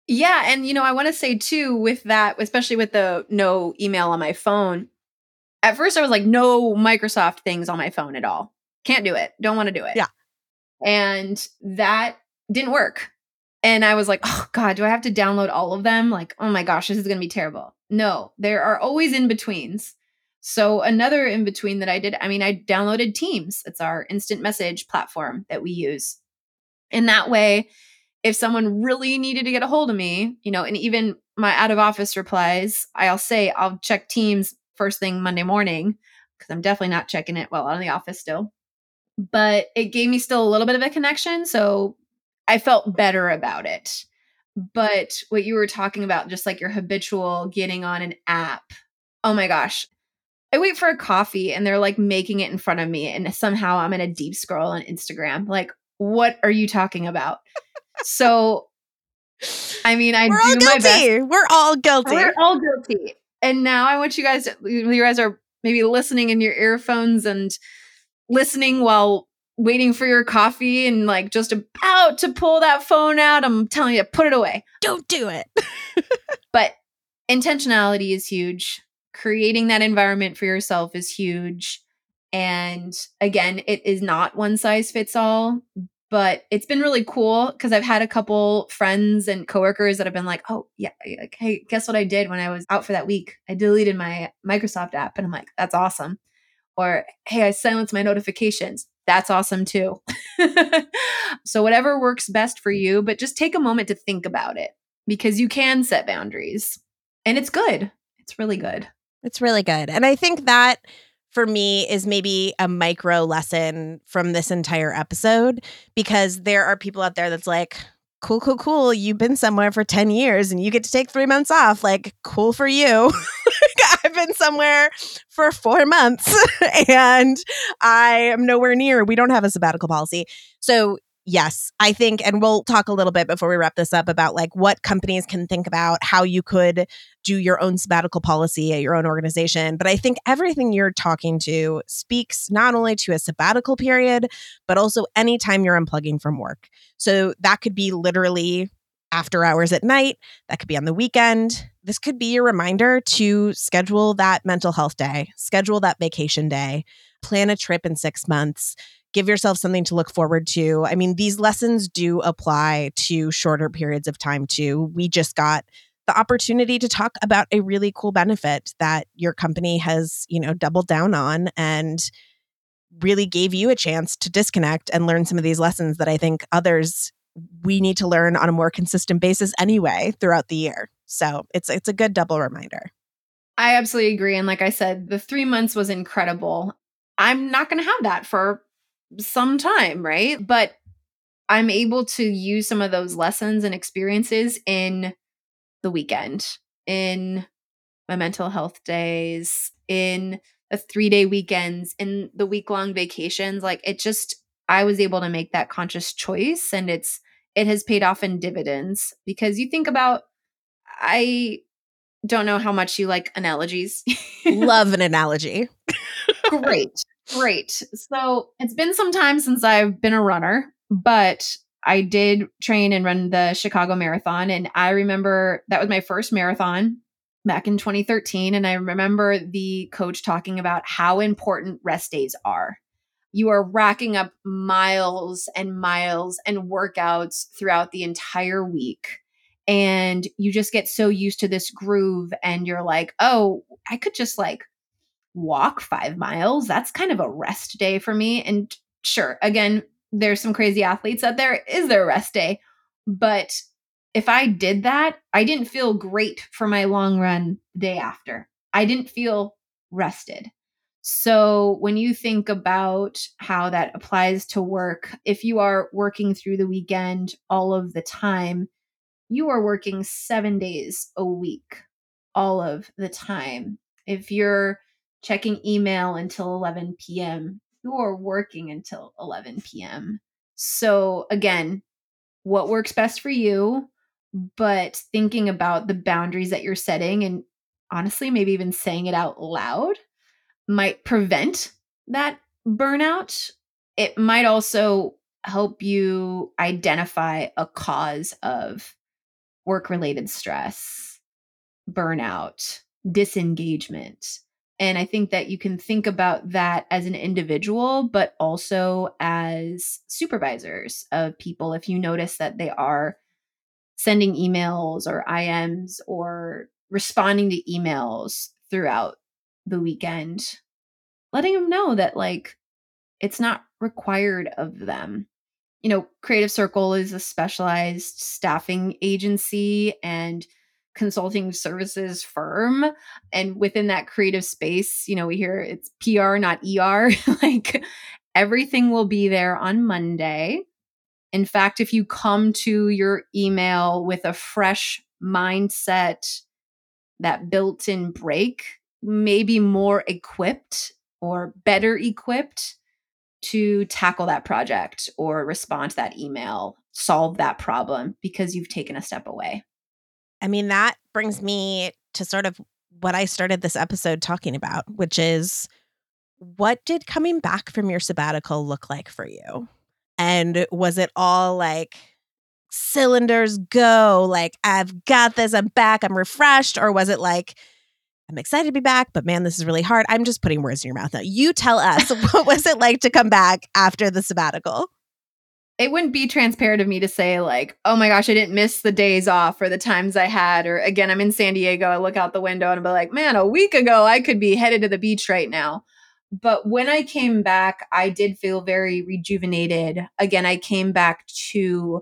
Yeah. And, you know, I want to say too, with that, especially with the no email on my phone, at first I was like, no Microsoft things on my phone at all. Can't do it. Don't want to do it. Yeah. And that didn't work. And I was like, oh God, do I have to download all of them? Like, oh my gosh, this is going to be terrible. No, there are always in betweens. So another in between that I did, I mean, I downloaded Teams. It's our instant message platform that we use. In that way, if someone really needed to get a hold of me, you know, and even my out of office replies, I'll say I'll check Teams first thing Monday morning because I'm definitely not checking it while out of the office still. But it gave me still a little bit of a connection. So I felt better about it. But what you were talking about, just like your habitual getting on an app, oh my gosh, I wait for a coffee and they're like making it in front of me, and somehow I'm in a deep scroll on Instagram. Like, what are you talking about? So, I mean, I We're do all my guilty. best. We're all guilty. We're all guilty. And now I want you guys, to, you guys are maybe listening in your earphones and listening while waiting for your coffee and like just about to pull that phone out. I'm telling you, put it away. Don't do it. But intentionality is huge creating that environment for yourself is huge. And again, it is not one size fits all, but it's been really cool because I've had a couple friends and coworkers that have been like, "Oh, yeah, like, hey, guess what I did when I was out for that week? I deleted my Microsoft app." And I'm like, "That's awesome." Or, "Hey, I silenced my notifications." That's awesome too. so whatever works best for you, but just take a moment to think about it because you can set boundaries. And it's good. It's really good. It's really good. And I think that for me is maybe a micro lesson from this entire episode because there are people out there that's like, cool, cool, cool. You've been somewhere for 10 years and you get to take three months off. Like, cool for you. I've been somewhere for four months and I am nowhere near. We don't have a sabbatical policy. So Yes, I think, and we'll talk a little bit before we wrap this up about like what companies can think about how you could do your own sabbatical policy at your own organization. But I think everything you're talking to speaks not only to a sabbatical period, but also anytime you're unplugging from work. So that could be literally after hours at night, that could be on the weekend. This could be a reminder to schedule that mental health day, schedule that vacation day, plan a trip in six months give yourself something to look forward to. I mean, these lessons do apply to shorter periods of time too. We just got the opportunity to talk about a really cool benefit that your company has, you know, doubled down on and really gave you a chance to disconnect and learn some of these lessons that I think others we need to learn on a more consistent basis anyway throughout the year. So, it's it's a good double reminder. I absolutely agree and like I said, the 3 months was incredible. I'm not going to have that for some time, right? But I'm able to use some of those lessons and experiences in the weekend, in my mental health days, in the three day weekends, in the week long vacations. Like it just, I was able to make that conscious choice and it's, it has paid off in dividends because you think about, I don't know how much you like analogies. Love an analogy. Great. Great. So it's been some time since I've been a runner, but I did train and run the Chicago Marathon. And I remember that was my first marathon back in 2013. And I remember the coach talking about how important rest days are. You are racking up miles and miles and workouts throughout the entire week. And you just get so used to this groove, and you're like, oh, I could just like walk five miles. That's kind of a rest day for me. And sure, again, there's some crazy athletes out there. Is there a rest day? But if I did that, I didn't feel great for my long run the day after. I didn't feel rested. So, when you think about how that applies to work, if you are working through the weekend all of the time, you are working seven days a week all of the time. If you're checking email until 11 p.m. You're working until 11 p.m. So, again, what works best for you, but thinking about the boundaries that you're setting and honestly, maybe even saying it out loud might prevent that burnout. It might also help you identify a cause of work related stress, burnout, disengagement and I think that you can think about that as an individual, but also as supervisors of people. If you notice that they are sending emails or IMs or responding to emails throughout the weekend, letting them know that, like, it's not required of them. You know, Creative Circle is a specialized staffing agency and consulting services firm and within that creative space you know we hear it's pr not er like everything will be there on monday. In fact if you come to your email with a fresh mindset that built-in break maybe more equipped or better equipped to tackle that project or respond to that email solve that problem because you've taken a step away I mean, that brings me to sort of what I started this episode talking about, which is what did coming back from your sabbatical look like for you? And was it all like cylinders go, like, I've got this, I'm back, I'm refreshed? Or was it like, I'm excited to be back, but man, this is really hard. I'm just putting words in your mouth now. You tell us, what was it like to come back after the sabbatical? It wouldn't be transparent of me to say like oh my gosh i didn't miss the days off or the times i had or again i'm in san diego i look out the window and be like man a week ago i could be headed to the beach right now. But when i came back i did feel very rejuvenated. Again i came back to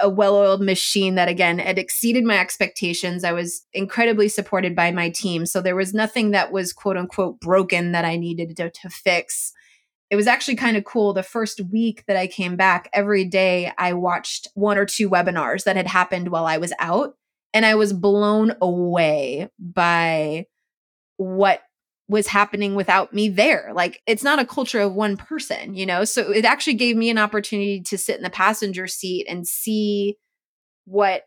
a well-oiled machine that again had exceeded my expectations. I was incredibly supported by my team. So there was nothing that was quote unquote broken that i needed to, to fix it was actually kind of cool. The first week that I came back, every day I watched one or two webinars that had happened while I was out. And I was blown away by what was happening without me there. Like it's not a culture of one person, you know? So it actually gave me an opportunity to sit in the passenger seat and see what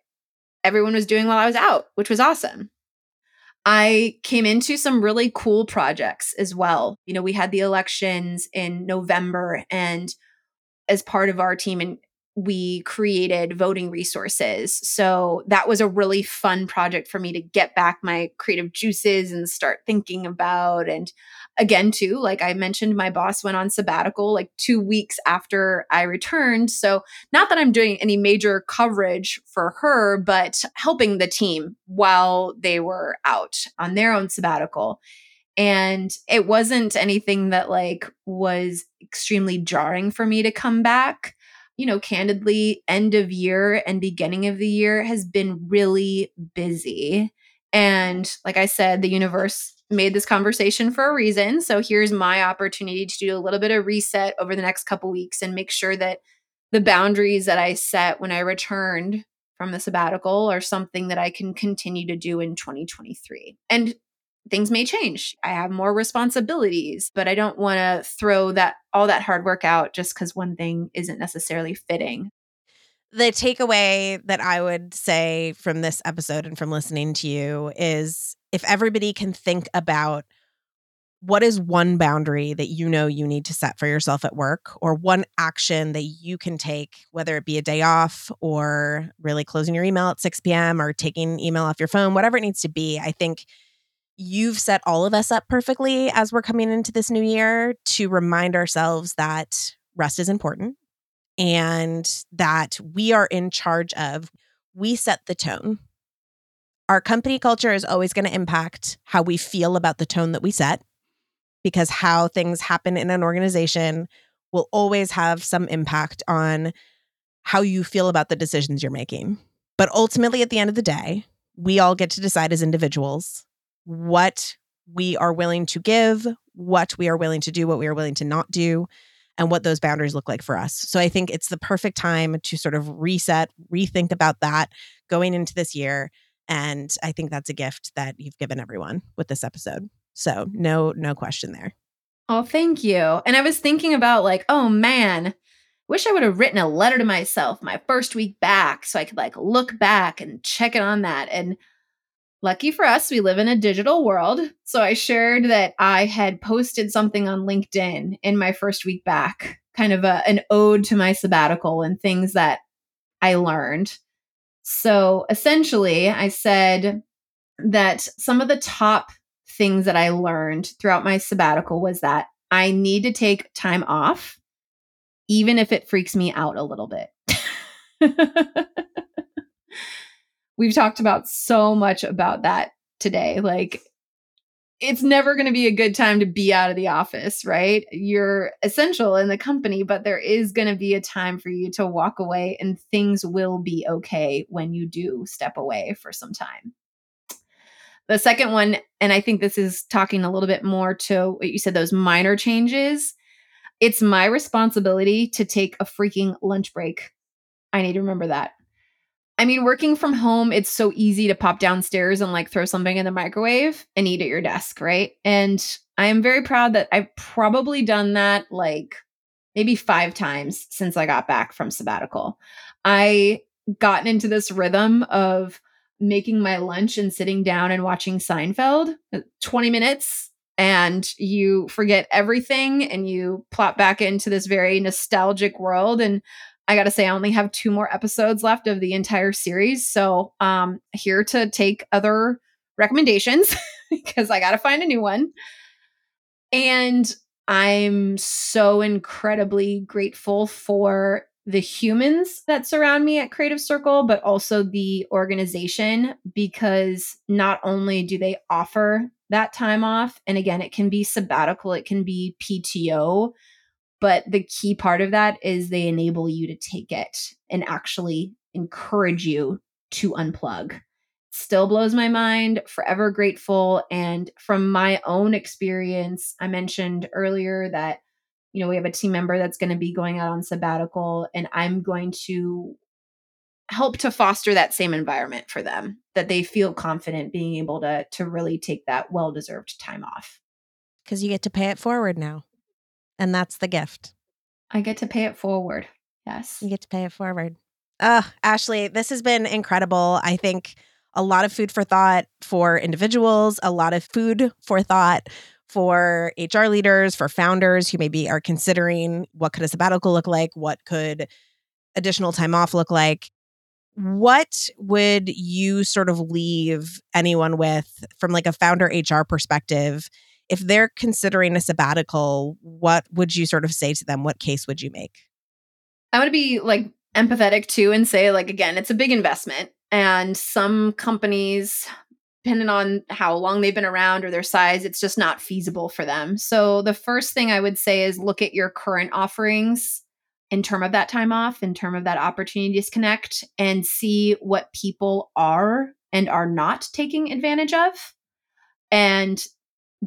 everyone was doing while I was out, which was awesome. I came into some really cool projects as well. You know, we had the elections in November and as part of our team and we created voting resources. So that was a really fun project for me to get back my creative juices and start thinking about. And again, too, like I mentioned, my boss went on sabbatical like two weeks after I returned. So not that I'm doing any major coverage for her, but helping the team while they were out on their own sabbatical. And it wasn't anything that like was extremely jarring for me to come back you know, candidly, end of year and beginning of the year has been really busy. And like I said, the universe made this conversation for a reason. So here's my opportunity to do a little bit of reset over the next couple weeks and make sure that the boundaries that I set when I returned from the sabbatical are something that I can continue to do in 2023. And things may change. I have more responsibilities, but I don't want to throw that all that hard work out just cuz one thing isn't necessarily fitting. The takeaway that I would say from this episode and from listening to you is if everybody can think about what is one boundary that you know you need to set for yourself at work or one action that you can take whether it be a day off or really closing your email at 6 p.m or taking email off your phone whatever it needs to be i think you've set all of us up perfectly as we're coming into this new year to remind ourselves that rest is important and that we are in charge of we set the tone our company culture is always going to impact how we feel about the tone that we set because how things happen in an organization will always have some impact on how you feel about the decisions you're making but ultimately at the end of the day we all get to decide as individuals what we are willing to give, what we are willing to do, what we are willing to not do, and what those boundaries look like for us. So I think it's the perfect time to sort of reset, rethink about that going into this year. And I think that's a gift that you've given everyone with this episode. So mm-hmm. no, no question there. Oh, thank you. And I was thinking about like, oh man, wish I would have written a letter to myself my first week back so I could like look back and check it on that. And Lucky for us, we live in a digital world. So I shared that I had posted something on LinkedIn in my first week back, kind of a, an ode to my sabbatical and things that I learned. So essentially, I said that some of the top things that I learned throughout my sabbatical was that I need to take time off, even if it freaks me out a little bit. we've talked about so much about that today. Like, it's never going to be a good time to be out of the office, right? You're essential in the company, but there is going to be a time for you to walk away, and things will be okay when you do step away for some time. The second one, and I think this is talking a little bit more to what you said, those minor changes. It's my responsibility to take a freaking lunch break. I need to remember that. I mean, working from home, it's so easy to pop downstairs and like throw something in the microwave and eat at your desk, right? And I am very proud that I've probably done that like maybe five times since I got back from sabbatical. I gotten into this rhythm of making my lunch and sitting down and watching Seinfeld, uh, 20 minutes, and you forget everything and you plop back into this very nostalgic world. And I got to say, I only have two more episodes left of the entire series. So, um, here to take other recommendations because I got to find a new one. And I'm so incredibly grateful for the humans that surround me at Creative Circle, but also the organization because not only do they offer that time off, and again, it can be sabbatical, it can be PTO, but the key part of that is they enable you to take it and actually encourage you to unplug. Still blows my mind, forever grateful. And from my own experience, I mentioned earlier that, you know, we have a team member that's going to be going out on sabbatical, and I'm going to help to foster that same environment for them that they feel confident being able to to really take that well-deserved time off Because you get to pay it forward now. And that's the gift. I get to pay it forward. Yes. You get to pay it forward. Uh, Ashleigh, this has been incredible. I think a lot of food for thought for individuals, a lot of food for thought for HR leaders, for founders who maybe are considering what could a sabbatical look like, what could additional time off look like. What would you sort of leave anyone with from like a founder HR perspective? If they're considering a sabbatical, what would you sort of say to them? What case would you make? I want to be like empathetic too and say, like, again, it's a big investment. And some companies, depending on how long they've been around or their size, it's just not feasible for them. So the first thing I would say is look at your current offerings in term of that time off, in term of that opportunity to disconnect, and see what people are and are not taking advantage of. And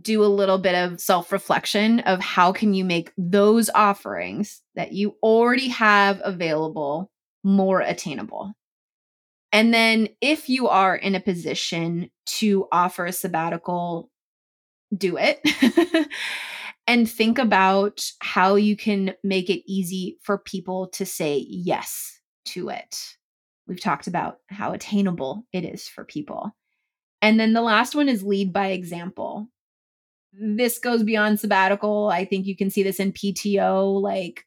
do a little bit of self-reflection of how can you make those offerings that you already have available more attainable. And then if you are in a position to offer a sabbatical, do it. and think about how you can make it easy for people to say yes to it. We've talked about how attainable it is for people. And then the last one is lead by example. This goes beyond sabbatical. I think you can see this in PTO. Like,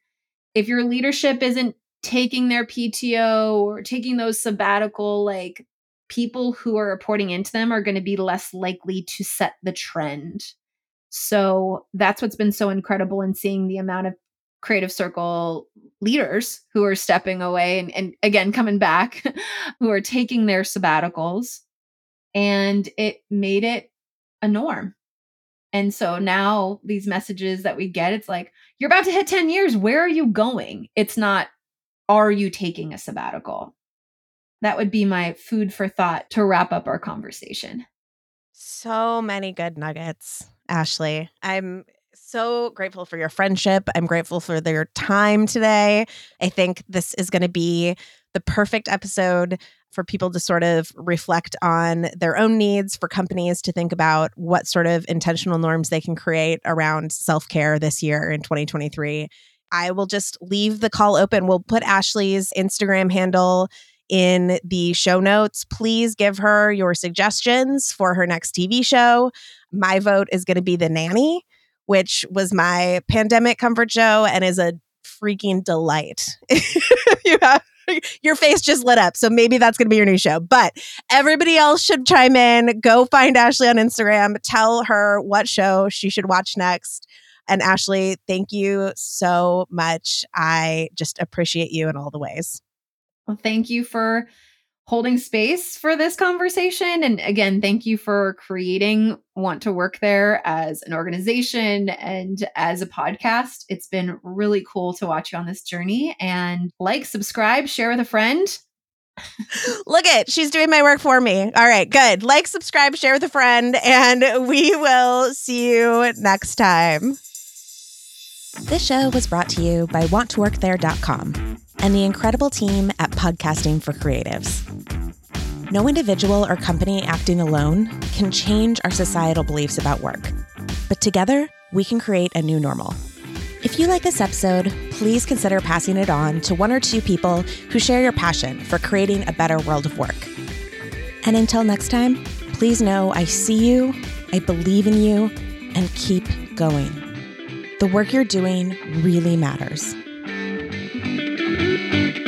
if your leadership isn't taking their PTO or taking those sabbatical, like, people who are reporting into them are going to be less likely to set the trend so that's what's been so incredible in seeing the amount of creative circle leaders who are stepping away and, and again coming back, who are taking their sabbaticals. And it made it a norm. And so now these messages that we get, it's like, you're about to hit 10 years. Where are you going? It's not, are you taking a sabbatical? That would be my food for thought to wrap up our conversation. So many good nuggets. Ashleigh. I'm so grateful for your friendship. I'm grateful for your time today. I think this is going to be the perfect episode for people to sort of reflect on their own needs, for companies to think about what sort of intentional norms they can create around self care this year in 2023. I will just leave the call open. We'll put Ashleigh's Instagram handle in the show notes. Please give her your suggestions for her next TV show. My vote is going to be The Nanny, which was my pandemic comfort show and is a freaking delight. you have your face just lit up. So maybe that's going to be your new show. But everybody else should chime in. Go find Ashleigh on Instagram. Tell her what show she should watch next. And Ashleigh, thank you so much. I just appreciate you in all the ways. Well, thank you for holding space for this conversation. And again, thank you for creating Want to Work There as an organization and as a podcast. It's been really cool to watch you on this journey. And like, subscribe, share with a friend. Look at she's doing my work for me. All right, good. Like, subscribe, share with a friend, and we will see you next time. This show was brought to you by wanttoworkthere.com and the incredible team at Podcasting for Creatives. No individual or company acting alone can change our societal beliefs about work, but together we can create a new normal. If you like this episode, please consider passing it on to one or two people who share your passion for creating a better world of work. And until next time, please know I see you, I believe in you, and keep going. The work you're doing really matters. Música